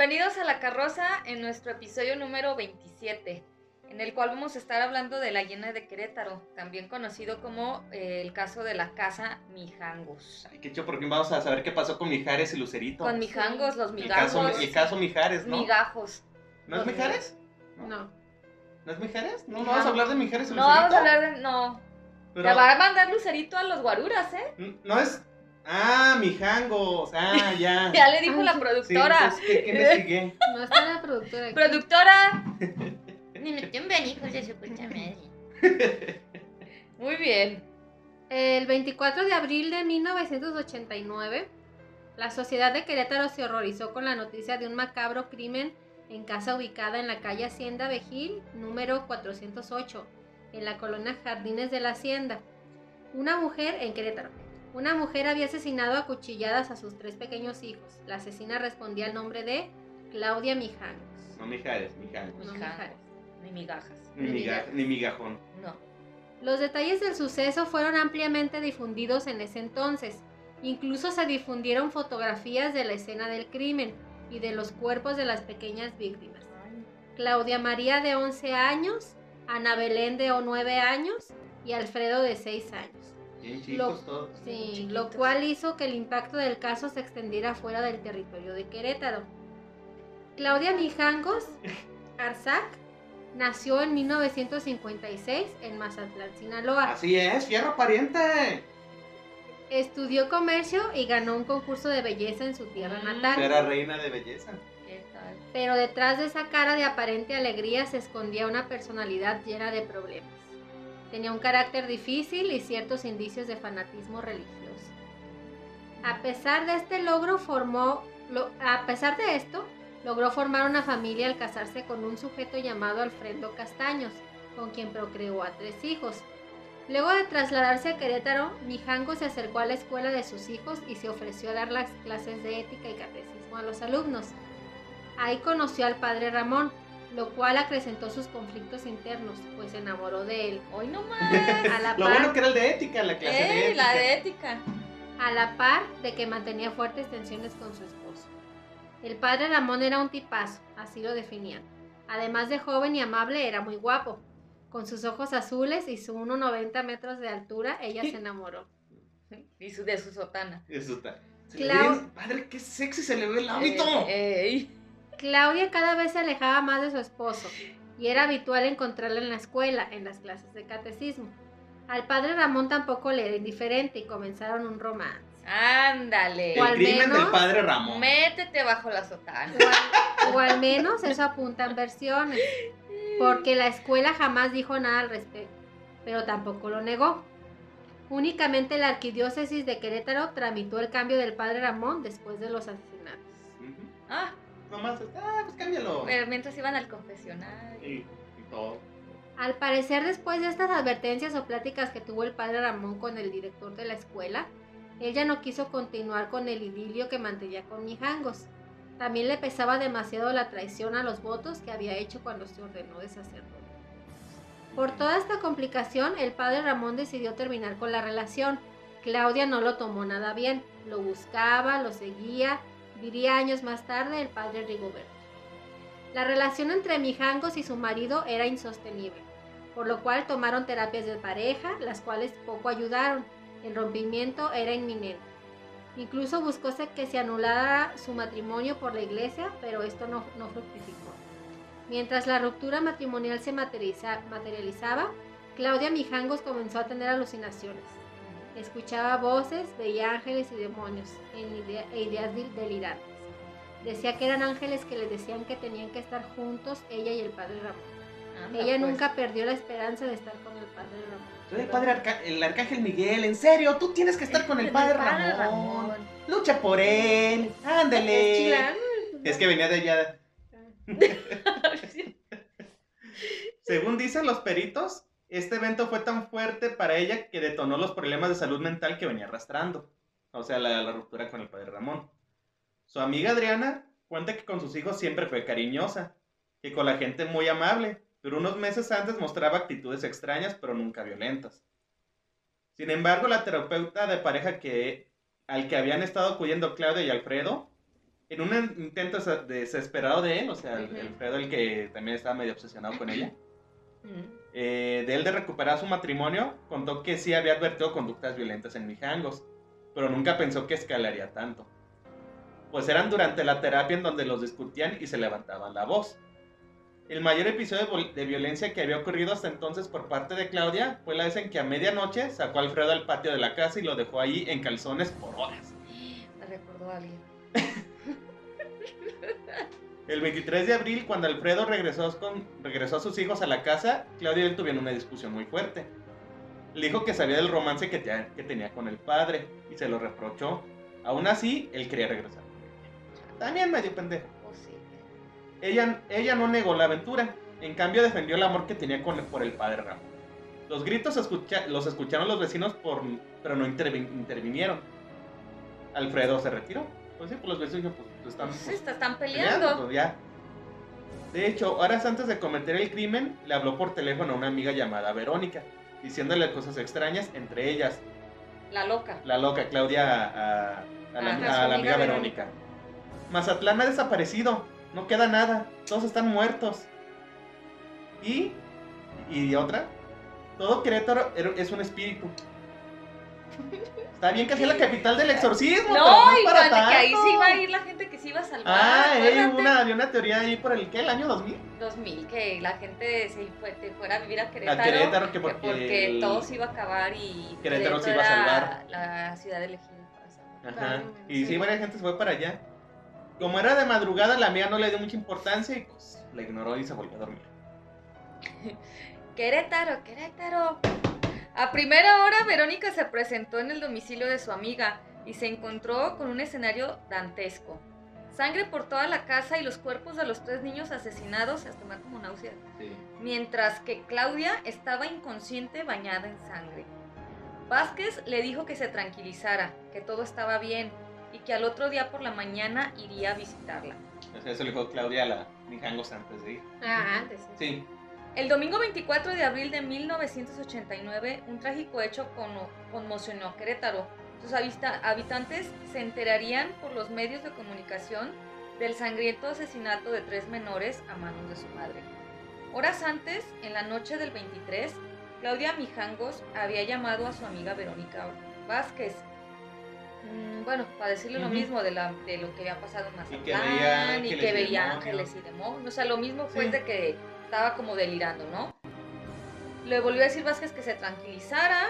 Bienvenidos a La Carroza en nuestro episodio número 27, en el cual vamos a estar hablando de la llena de Querétaro, también conocido como eh, el caso de la casa Mijangos. Ay, qué chido, porque vamos a saber qué pasó con Mijares y Lucerito. Con Mijangos, los el migajos. caso, el caso Mijares, ¿no? Migajos. ¿No es Mijares? No. ¿No es Mijares? No, no vamos a hablar de Mijares y No Lucerito. vamos a hablar de... No. Pero- Te va a mandar Lucerito a los guaruras, ¿eh? No es... Ah, Mijangos. Ah, ya. Ya le dijo Ay, la. Sí, productora. ¿qué, qué investigué? No está la productora aquí. Productora. Ni me tumben hijos de su puta madre. Muy bien. El 24 de abril de 1989, la sociedad de Querétaro se horrorizó con la noticia de un macabro crimen en casa ubicada en la calle Hacienda Vejil, número 408, en la colonia Jardines de la Hacienda. Una mujer en Querétaro. Una mujer había asesinado a cuchilladas a sus tres pequeños hijos. La asesina respondía al nombre de Claudia Mijangos. No Mijares, Mijangos. No. Mijares. Ni migajas. Ni, miga- ni migajón. No. Los detalles del suceso fueron ampliamente difundidos en ese entonces. Incluso se difundieron fotografías de la escena del crimen y de los cuerpos de las pequeñas víctimas. Claudia María de 11 años, Ana Belén de 9 años y Alfredo de 6 años. Bien Lo- chicos todos. Sí, chiquitos. lo cual hizo que el impacto del caso se extendiera fuera del territorio de Querétaro. Claudia Mijangos Arzac nació en 1956 en Mazatlán, Sinaloa. Así es, fierro pariente. Estudió comercio y ganó un concurso de belleza en su tierra Mm. natal. Era reina de belleza. ¿Qué tal? Pero detrás de esa cara de aparente alegría se escondía una personalidad llena de problemas. Tenía un carácter difícil y ciertos indicios de fanatismo religioso. A pesar de este logro formó, a pesar de esto, logró formar una familia al casarse con un sujeto llamado Alfredo Castaños, con quien procreó a tres hijos. Luego de trasladarse a Querétaro, Mijango se acercó a la escuela de sus hijos y se ofreció a dar las clases de ética y catecismo a los alumnos. Ahí conoció al padre Ramón, lo cual acrecentó sus conflictos internos, pues se enamoró de él. Hoy no más. A la Lo bueno que era el de ética, la clase de Eh, ética. la de ética. a la par de que mantenía fuertes tensiones con su esposo. El padre Ramón era un tipazo, así lo definían. Además de joven y amable, era muy guapo. Con sus ojos azules y su 1,90 metros de altura, ella se enamoró. Y su, de su sotana. Clau- ve bien- Padre, qué sexy se le ve el hábito. Eh, ey. Claudia cada vez se alejaba más de su esposo y era habitual encontrarla en la escuela, en las clases de catecismo. Al padre Ramón tampoco le era indiferente y comenzaron un romance. Ándale. O el al crimen menos- del padre Ramón. Métete bajo la sotana. O al, o al menos eso apuntan versiones, porque la escuela jamás dijo nada al respecto, pero tampoco lo negó. Únicamente la arquidiócesis de Querétaro tramitó el cambio del padre Ramón después de los asesinatos. Ujú. Ah, Nomás, ah, pues cámbialo. pero mientras iban al confesionario. Y, y todo. Al parecer, después de estas advertencias o pláticas que tuvo el padre Ramón con el director de la escuela, ella no quiso continuar con el idilio que mantenía con Mijangos. También le pesaba demasiado la traición a los votos que había hecho cuando se ordenó de sacerdote. Por toda esta complicación, el padre Ramón decidió terminar con la relación. Claudia no lo tomó nada bien, lo buscaba, lo seguía, diría años más tarde el padre Rigoberto. La relación entre Mijangos y su marido era insostenible, por lo cual tomaron terapias de pareja, las cuales poco ayudaron. El rompimiento era inminente. Incluso buscó que se anulara su matrimonio por la iglesia, pero esto no, fructificó. Mientras la ruptura matrimonial se materializa- materializaba, Claudia Mijangos comenzó a tener alucinaciones. Escuchaba voces, veía ángeles y demonios en idea- e ideas del- delirantes. Decía que eran ángeles que le decían que tenían que estar juntos ella y el padre Ramón. Anda, Ella pues. nunca perdió la esperanza de estar con el padre Ramón. Soy el padre arca- el arcángel Miguel, en serio, tú tienes que estar con el padre Ramón. Lucha por él, ándale. Es que venía de allá. Según dicen los peritos, este evento fue tan fuerte para ella que detonó los problemas de salud mental que venía arrastrando. O sea, la, la ruptura con el padre Ramón. Su amiga Adriana cuenta que con sus hijos siempre fue cariñosa, que con la gente muy amable, pero unos meses antes mostraba actitudes extrañas, pero nunca violentas. Sin embargo, la terapeuta de pareja que, al que habían estado acudiendo Claudia y Alfredo, En un intento desesperado de él, o sea, el- Ujú. Alfredo, el que también estaba medio obsesionado con ella. Eh, de él de recuperar su matrimonio, contó que sí había advertido conductas violentas en Mijangos, pero nunca pensó que escalaría tanto. Pues eran durante la terapia en donde los discutían y se levantaban la voz. El mayor episodio de violencia que había ocurrido hasta entonces por parte de Claudia fue la vez en que a medianoche sacó a Alfredo al patio de la casa y lo dejó ahí en calzones por horas. Me recordó a alguien. El 23 de abril, cuando Alfredo regresó, con, regresó a sus hijos a la casa, Claudia y él tuvieron una discusión muy fuerte. Le dijo que sabía del romance que, te- que tenía con el padre y se lo reprochó. Aún así, él quería regresar. También medio pendejo. Oh, sí. Ella, ella no negó la aventura, en cambio defendió el amor que tenía con, por el padre Ramón. Los gritos escucha- los escucharon los vecinos, por, pero no intervi- intervinieron. Alfredo se retiró. Pues sí, pues los vecinos pues, están... Pues, sí, están peleando, peleando. pues, ya. De hecho, horas antes de cometer el crimen, le habló por teléfono a una amiga llamada Verónica, diciéndole cosas extrañas, entre ellas La loca. la loca Claudia a, a la, Ajá, a su la amiga amiga Verónica. Mazatlán ha desaparecido, no queda nada, todos están muertos. Y, y otra, todo Querétaro er- es un espíritu. Está bien que sea la capital del exorcismo. pero No, es y para cuando que ahí sí iba a ir la gente que se iba a salvar. Ah, eh, una, había una teoría ahí por el, ¿qué? ¿El año 2000? 2000, que la gente se fue, te fuera a vivir a Querétaro. A Querétaro, que que porque, el- todo se iba a acabar y Querétaro se iba a salvar. La ciudad elegida para salvar. Ajá. Claro, Y sí, sí. varias gente se fue para allá. Como era de madrugada, la mía no le dio mucha importancia y pues la ignoró y se volvió a dormir. Querétaro, Querétaro. A primera hora, Verónica se presentó en el domicilio de su amiga y se encontró con un escenario dantesco. Sangre por toda la casa y los cuerpos de los tres niños asesinados, hasta me como náusea. Mientras que Claudia estaba inconsciente bañada en sangre. Vázquez le dijo que se tranquilizara, que todo estaba bien y que al otro día por la mañana iría a visitarla. Eso le dijo Claudia a la Mijangos antes de ir. Ah, antes. sí. Sí. El domingo 24 de abril de 1989, un trágico hecho conmocionó a Querétaro. Sus habita- habitantes se enterarían por los medios de comunicación del sangriento asesinato de tres menores a manos de su madre. Horas antes, en la noche del 23, Claudia Mijangos había llamado a su amiga Verónica Vázquez. Mm, Bueno, para decirle lo Ujú. mismo de, la, de lo que había pasado en Y que Mazatlán veía y ángeles que y veía demonios. ángeles y demonios. O sea, lo mismo fue Sí. de que estaba como delirando, ¿no? Le volvió a decir Vázquez que se tranquilizara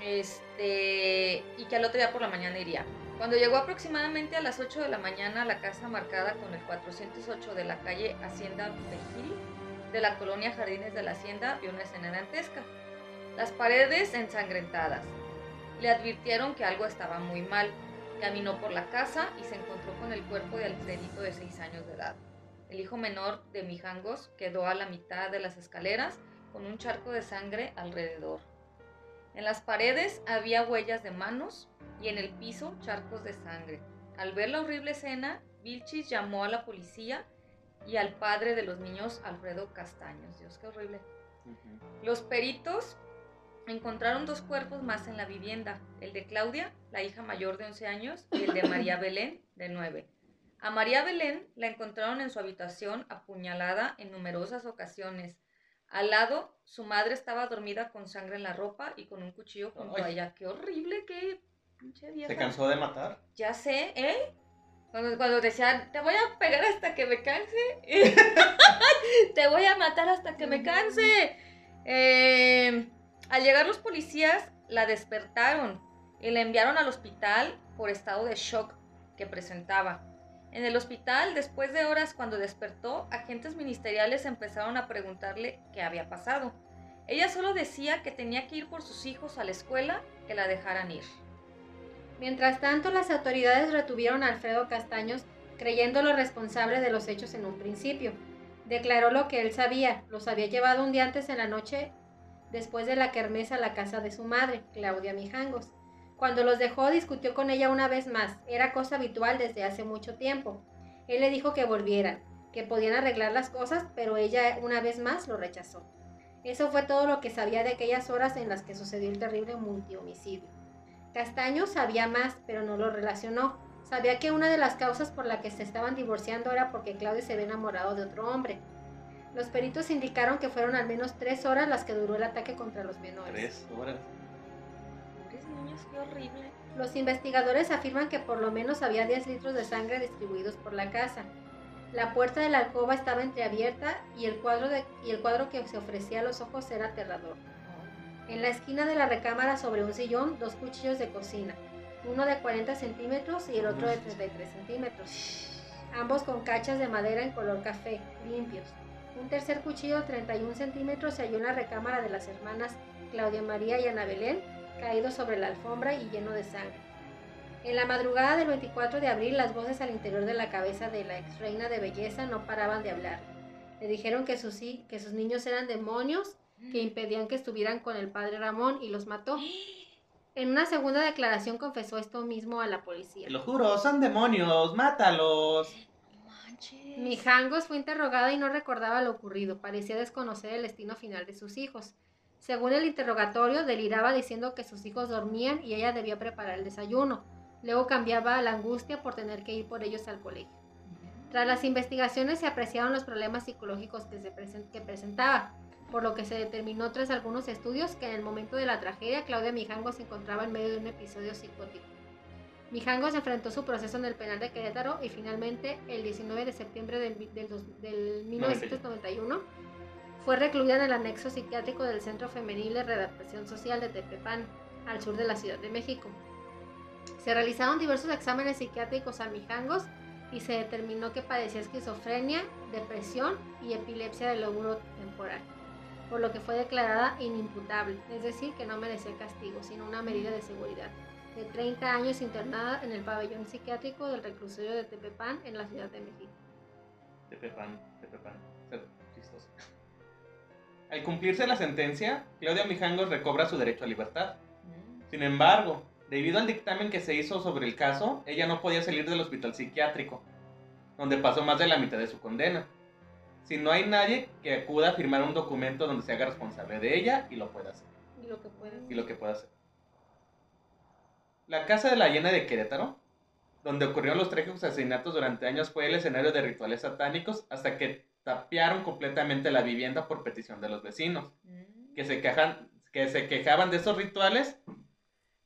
este, y que al otro día por la mañana iría. Cuando llegó aproximadamente a las 8 de la mañana a la casa marcada con el 408 de la calle Hacienda Vigil de la colonia Jardines de la Hacienda, vio una escena dantesca. Las paredes ensangrentadas. Le advirtieron que algo estaba muy mal. Caminó por la casa y se encontró con el cuerpo de Alfredito de 6 años de edad. El hijo menor de Mijangos quedó a la mitad de las escaleras con un charco de sangre alrededor. En las paredes había huellas de manos y en el piso charcos de sangre. Al ver la horrible escena, Vilchis llamó a la policía y al padre de los niños, Alfredo Castaños. Dios, qué horrible. Los peritos encontraron dos cuerpos más en la vivienda, el de Claudia, la hija mayor de 11 años, y el de María Belén, de 9. A María Belén la encontraron en su habitación apuñalada en numerosas ocasiones. Al lado, su madre estaba dormida con sangre en la ropa y con un cuchillo junto a Ay. ella. ¡Qué horrible! ¡Qué pinche vieja! ¿Se cansó de matar? Ya sé, ¿eh? Cuando, cuando decían, te voy a pegar hasta que me canse. te voy a matar hasta que me canse. Eh, al llegar los policías, la despertaron y la enviaron al hospital por estado de shock que presentaba. En el hospital, después de horas cuando despertó, agentes ministeriales empezaron a preguntarle qué había pasado. Ella solo decía que tenía que ir por sus hijos a la escuela, que la dejaran ir. Mientras tanto, las autoridades retuvieron a Alfredo Castaños creyéndolo responsable de los hechos en un principio. Declaró lo que él sabía, los había llevado un día antes en la noche después de la kermés a la casa de su madre, Claudia Mijangos. Cuando los dejó, discutió con ella una vez más. Era cosa habitual desde hace mucho tiempo. Él le dijo que volvieran, que podían arreglar las cosas, pero ella una vez más lo rechazó. Eso fue todo lo que sabía de aquellas horas en las que sucedió el terrible multihomicidio. Castaño sabía más, pero no lo relacionó. Sabía que una de las causas por la que se estaban divorciando era porque Claudia se había enamorado de otro hombre. Los peritos indicaron que fueron al menos tres horas las que duró el ataque contra los menores. Tres horas. Pobres niños, qué horrible. Los investigadores afirman que por lo menos había 10 litros de sangre distribuidos por la casa. La puerta de la alcoba estaba entreabierta y el cuadro, de- y el cuadro que se ofrecía a los ojos era aterrador. En la esquina de la recámara, sobre un sillón, dos cuchillos de cocina, uno de 40 centímetros y el otro de 33 centímetros, ambos con cachas de madera en color café, limpios. Un tercer cuchillo de 31 centímetros se halló en la recámara de las hermanas Claudia María y Ana Belén, caído sobre la alfombra y lleno de sangre. En la madrugada del 24 de abril, las voces al interior de la cabeza de la ex reina de belleza no paraban de hablar. Le dijeron que sus, que sus niños eran demonios que impedían que estuvieran con el padre Ramón y los mató. En una segunda declaración confesó esto mismo a la policía. Lo juro, son demonios, mátalos. Manches. Mijangos fue interrogada y no recordaba lo ocurrido. Parecía desconocer el destino final de sus hijos. Según el interrogatorio, deliraba diciendo que sus hijos dormían y ella debía preparar el desayuno. Luego cambiaba a la angustia por tener que ir por ellos al colegio. Tras las investigaciones se apreciaron los problemas psicológicos que, se presentaba, por lo que se determinó tras algunos estudios que en el momento de la tragedia Claudia Mijangos se encontraba en medio de un episodio psicótico. Mijangos enfrentó su proceso en el penal de Querétaro y finalmente el 19 de septiembre del, mi- del dos- del 1991 fue recluida en el anexo psiquiátrico del Centro Femenil de Readaptación Social de Tepepán, al sur de la Ciudad de México. Se realizaron diversos exámenes psiquiátricos a Mijangos y se determinó que padecía esquizofrenia, depresión y epilepsia del lóbulo temporal, por lo que fue declarada inimputable, es decir, que no merecía castigo, sino una medida de seguridad. De 30 años internada en el pabellón psiquiátrico del reclusorio de Tepepán en la Ciudad de México. Te pepan, te pepan. Ser chistoso. Al cumplirse la sentencia, Claudia Mijangos recobra su derecho a libertad. Mm. Sin embargo, debido al dictamen que se hizo sobre el caso, ella no podía salir del hospital psiquiátrico, donde pasó más de la mitad de su condena. Si no hay nadie que acuda a firmar un documento donde se haga responsable de ella y lo pueda hacer. Y lo que puede. Y lo que pueda hacer. La casa de la llena de Querétaro, donde ocurrieron los trágicos asesinatos durante años, fue el escenario de rituales satánicos hasta que tapiaron completamente la vivienda por petición de los vecinos Mm. que se, quejan, que se quejaban de estos rituales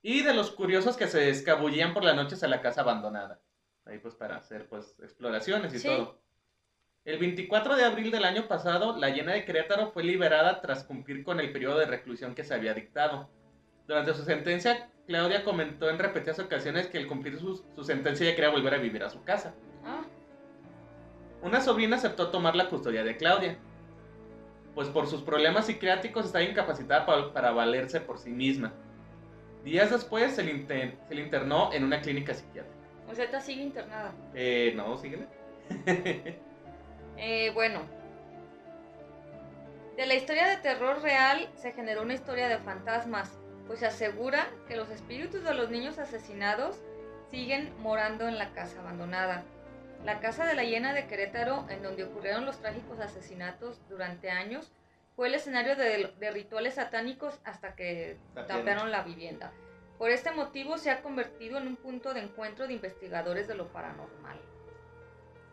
y de los curiosos que se escabullían por las noches a la casa abandonada. Ahí pues para hacer pues exploraciones y Sí. todo. El 24 de abril del año pasado, la llena de Querétaro fue liberada tras cumplir con el periodo de reclusión que se había dictado. Durante su sentencia, Claudia comentó en repetidas ocasiones que al cumplir su, su sentencia ella quería volver a vivir a su casa. Ah, Una sobrina aceptó tomar la custodia de Claudia, pues por sus problemas psiquiátricos estaba incapacitada pa- para valerse por sí misma. Días después se le, inter- se le internó en una clínica psiquiátrica. o sea, esta sigue internada. Eh, no, síguele. Eh, bueno. De la historia de terror real se generó una historia de fantasmas, pues se asegura que los espíritus de los niños asesinados siguen morando en la casa abandonada. La casa de la llena de Querétaro, en donde ocurrieron los trágicos asesinatos durante años, fue el escenario de, de rituales satánicos hasta que tapiaron la vivienda. Por este motivo se ha convertido en un punto de encuentro de investigadores de lo paranormal.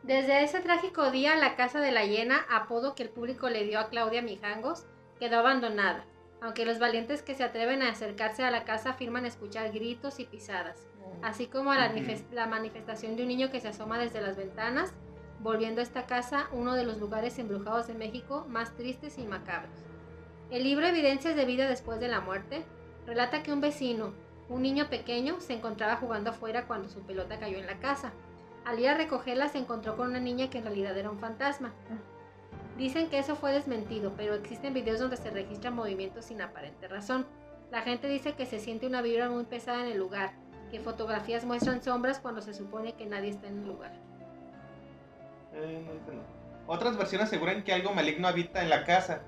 Desde ese trágico día, la casa de la hiena, apodo que el público le dio a Claudia Mijangos, quedó abandonada, aunque los valientes que se atreven a acercarse a la casa afirman escuchar gritos y pisadas, así como la, la manifestación de un niño que se asoma desde las ventanas, volviendo a esta casa uno de los lugares embrujados de México más tristes y macabros. El libro Evidencias de vida después de la muerte relata que un vecino, un niño pequeño, se encontraba jugando afuera cuando su pelota cayó en la casa. Al ir a recogerla se encontró con una niña que en realidad era un fantasma. Dicen que eso fue desmentido, pero existen videos donde se registran movimientos sin aparente razón. La gente dice que se siente una vibra muy pesada en el lugar, que fotografías muestran sombras cuando se supone que nadie está en el lugar. Eh, este. Otras versiones aseguran que algo maligno habita en la casa,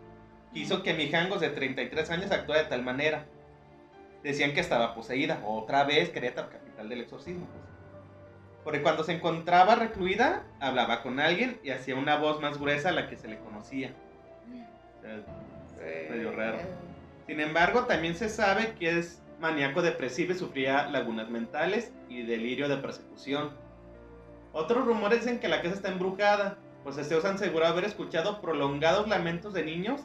que hizo que Mijangos de 33 años actuara de tal manera. Decían que estaba poseída, otra vez Querétaro, capital del exorcismo. Porque cuando se encontraba recluida, hablaba con alguien y hacía una voz más gruesa a la que se le conocía. O sea, Medio raro. Sin embargo, también se sabe que es maníaco depresivo y sufría lagunas mentales y delirio de persecución. Otros rumores dicen que la casa está embrujada, pues han asegurado haber escuchado prolongados lamentos de niños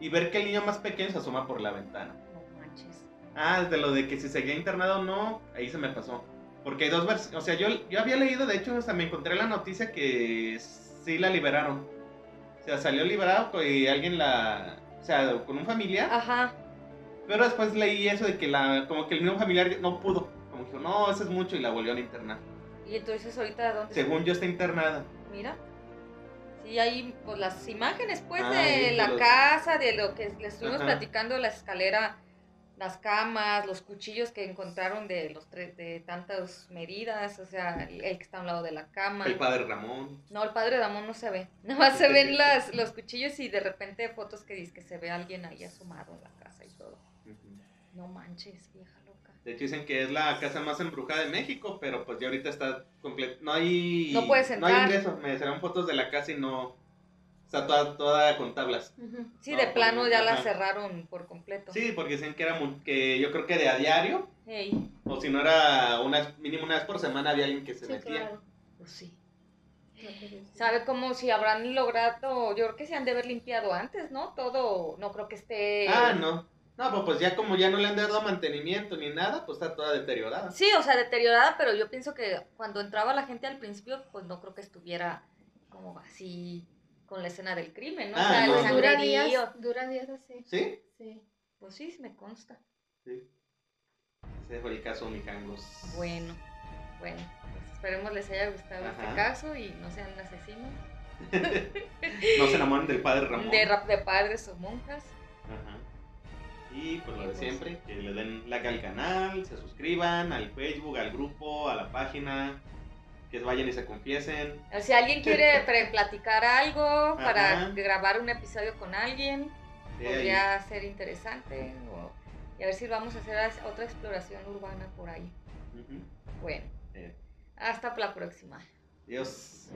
y ver que el niño más pequeño se asoma por la ventana. No manches. Ah, de lo de que si seguía internado o no, ahí se me pasó. Porque hay dos versiones, o sea, yo, yo había leído, de hecho, hasta me encontré la noticia que sí la liberaron. O sea, salió liberado y alguien la, o sea, con un familiar. Ajá. Pero después leí eso de que la, como que el mismo familiar no pudo. Como que dijo, no, eso es mucho y la volvió a internar. Y entonces ahorita dónde Según yo está internada. Mira. Sí, hay pues las imágenes pues Ah, de la los- casa, de lo que les estuvimos Ajá. platicando, la escalera, las camas, los cuchillos que encontraron de los tres, de tantas medidas, o sea, el el que está a un lado de la cama. El padre Ramón. No, el padre Ramón no se ve. Nada más se ven las, los cuchillos y de repente fotos que dice que se ve alguien ahí asomado en la casa y todo. No manches, vieja loca. De hecho dicen que es la casa más embrujada de México, pero pues ya ahorita está completo. No hay. No puedes No hay entrar. ingreso. Me serán fotos de la casa y no. Está toda, toda con tablas. Sí, No, de plano ya la cerraron por completo. Sí, porque dicen que era mu- que yo creo que de a diario, o si no era una mínimo una vez por semana había alguien que se Sí, metía. claro. pues sí. ¿Sabe cómo si habrán logrado? Yo creo que se han de haber limpiado antes, ¿no? Todo, no creo que esté. Ah, no. No, pues, pues ya como ya no le han dado mantenimiento ni nada, pues está toda deteriorada. Sí, o sea, deteriorada, pero yo pienso que cuando entraba la gente al principio, pues no creo que estuviera como así con la escena del crimen, ¿no? Ah, o sea, no, el no. Dura días, dura días así. ¿Sí? Sí. Pues sí, me consta. Sí. Ese fue el caso Mijangos. Bueno, bueno, pues esperemos les haya gustado Ajá. este caso y no sean asesinos No se enamoren del padre Ramón. de, rap de padres o monjas. Ajá. Y pues lo Y de pues- siempre, que le den like al canal, se suscriban al Facebook, al grupo, a la página, que vayan y se confiesen. Si alguien quiere platicar algo para grabar un episodio con alguien, podría ser interesante. Y a ver si vamos a hacer otra exploración urbana por ahí. Bueno, eh. hasta la próxima. Dios.